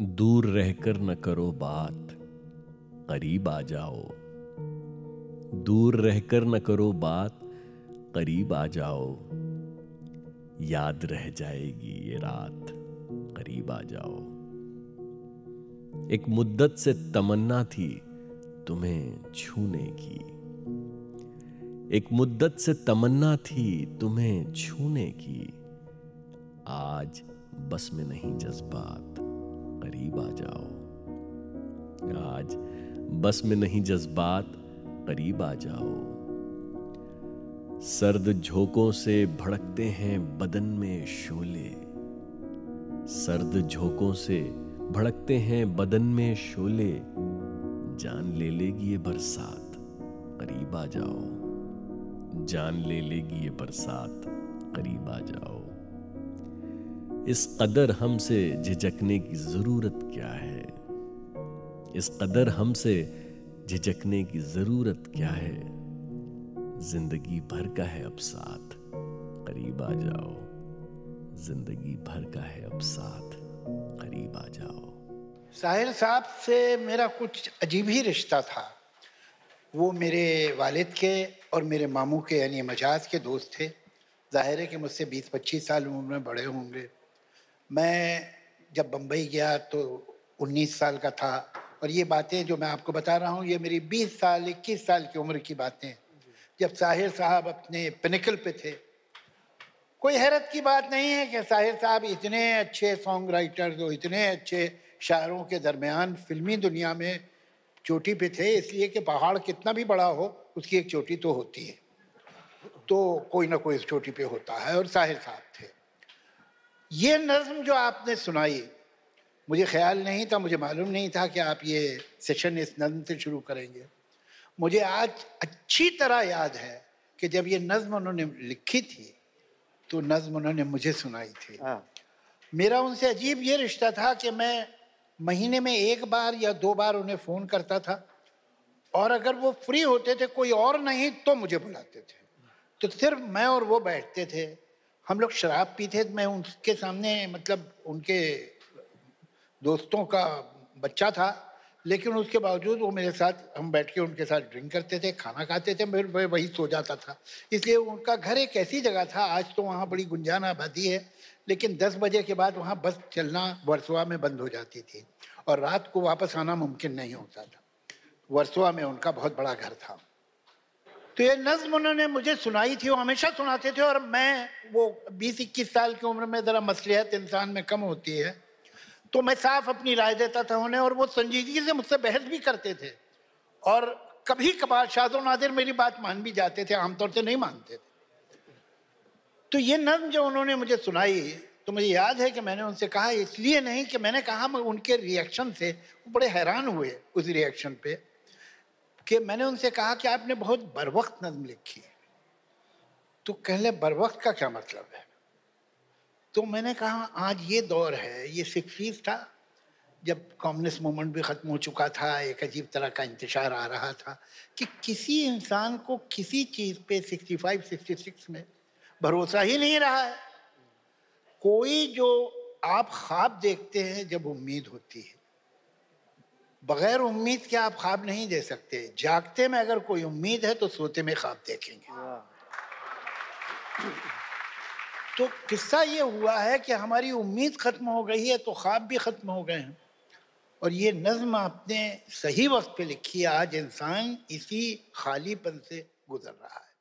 दूर रहकर न करो बात, करीब आ जाओ। दूर रहकर न करो बात, करीब आ जाओ। याद रह जाएगी ये रात, करीब आ जाओ। एक मुद्दत से तमन्ना थी तुम्हें छूने की। एक मुद्दत से तमन्ना थी तुम्हें छूने की। आज बस में नहीं जज्बात। करीब आ जाओ। आज बस में नहीं, जज्बात करीब आ जाओ। सर्द झोंकों से भड़कते हैं बदन में शोले। सर्द झोंकों से भड़कते हैं बदन में शोले। जान ले लेगी ये बरसात, करीब आ जाओ। जान ले लेगी ये बरसात, करीब आ जाओ। इस कदर हमसे झिझकने की ज़रूरत क्या है? इस कदर हमसे झिझकने की ज़रूरत क्या है? ज़िंदगी भर का है अब साथ। करीब आ जाओ। ज़िंदगी भर का है अब साथ। करीब आ जाओ। साहिर साहब से मेरा कुछ अजीब ही रिश्ता था। वो मेरे वालिद के और मेरे मामू के, यानी मजाज के दोस्त थे। ज़ाहिर है कि मुझसे 20-25 साल उम्र में बड़े होंगे। मैं जब बम्बई गया तो 19 साल का था और ये बातें जो मैं आपको बता रहा हूँ, ये मेरी 20 साल 21 साल की उम्र की बातें जब साहिर साहब अपने पिनिकल पे थे, कोई हैरत की बात नहीं है कि साहिर साहब इतने अच्छे सॉन्ग राइटर्स और इतने अच्छे शायरों के दरमियान फिल्मी दुनिया में चोटी पे थे, इसलिए कि पहाड़ कितना भी बड़ा हो, उसकी एक चोटी तो होती है। तो कोई ना कोई इस चोटी पे होता है और साहिर साहब थे। ये नज्म जो आपने सुनाई मुझे ख्याल नहीं था मुझे मालूम नहीं था कि आप ये सेशन इस नज्म से शुरू करेंगे। मुझे आज अच्छी तरह याद है कि जब ये नज्म उन्होंने लिखी थी तो नज्म उन्होंने मुझे सुनाई थी। हाँ। मेरा उनसे अजीब ये रिश्ता था कि मैं महीने में एक बार या दो बार उन्हें फ़ोन करता था और अगर वो फ्री होते थे कोई और नहीं तो मुझे बुलाते थे। तो सिर्फ़ मैं और वो बैठते थे हम लोग शराब पीते मैं उनके सामने मतलब उनके दोस्तों का बच्चा था, लेकिन उसके बावजूद वो मेरे साथ, हम बैठ के उनके साथ ड्रिंक करते थे, खाना खाते थे मैं वही सो जाता था। इसलिए उनका घर एक ऐसी जगह था, आज तो वहाँ बड़ी गुंजान आबादी है, लेकिन दस बजे के बाद वहाँ बस चलना वर्सोवा में बंद हो जाती थी, और रात को वापस आना मुमकिन नहीं होता था। वर्सोवा में उनका बहुत बड़ा घर था। तो ये नज्म उन्होंने मुझे सुनाई थी, वो हमेशा सुनाते थे और मैं वो बीस इक्कीस साल की उम्र में ज़रा मसलियत इंसान में कम होती है तो मैं साफ़ अपनी राय देता था उन्हें और वो संजीदगी से मुझसे बहस भी करते थे और कभी कभार शादो नादिर मेरी बात मान भी जाते थे, आमतौर से नहीं मानते थे। तो ये नज्म जो उन्होंने मुझे सुनाई तो मुझे याद है कि मैंने उनसे कहा, इसलिए नहीं कि मैंने कहा, मैं उनके रिएक्शन से बड़े हैरान हुए उस रिएक्शन पे। कि मैंने उनसे कहा कि आपने बहुत बर वक्त नज्म लिखी है। तो कहले बर वक्त का क्या मतलब है? तो मैंने कहा आज ये दौर है ये सिक्सटीज था जब कम्युनिस्ट मूवमेंट भी ख़त्म हो चुका था एक अजीब तरह का इंतशार आ रहा था कि किसी इंसान को किसी चीज़ पे 65, 66 में भरोसा ही नहीं रहा है। कोई जो आप ख्वाब देखते हैं जब उम्मीद होती है बगैर उम्मीद के आप ख्वाब नहीं दे सकते। जागते में अगर कोई उम्मीद है तो सोते में ख्वाब देखेंगे। तो किस्सा ये हुआ है कि हमारी उम्मीद खत्म हो गई है तो ख्वाब भी खत्म हो गए हैं। और ये नज्म आपने सही वक्त पे लिखी है आज इंसान इसी खालीपन से गुजर रहा है।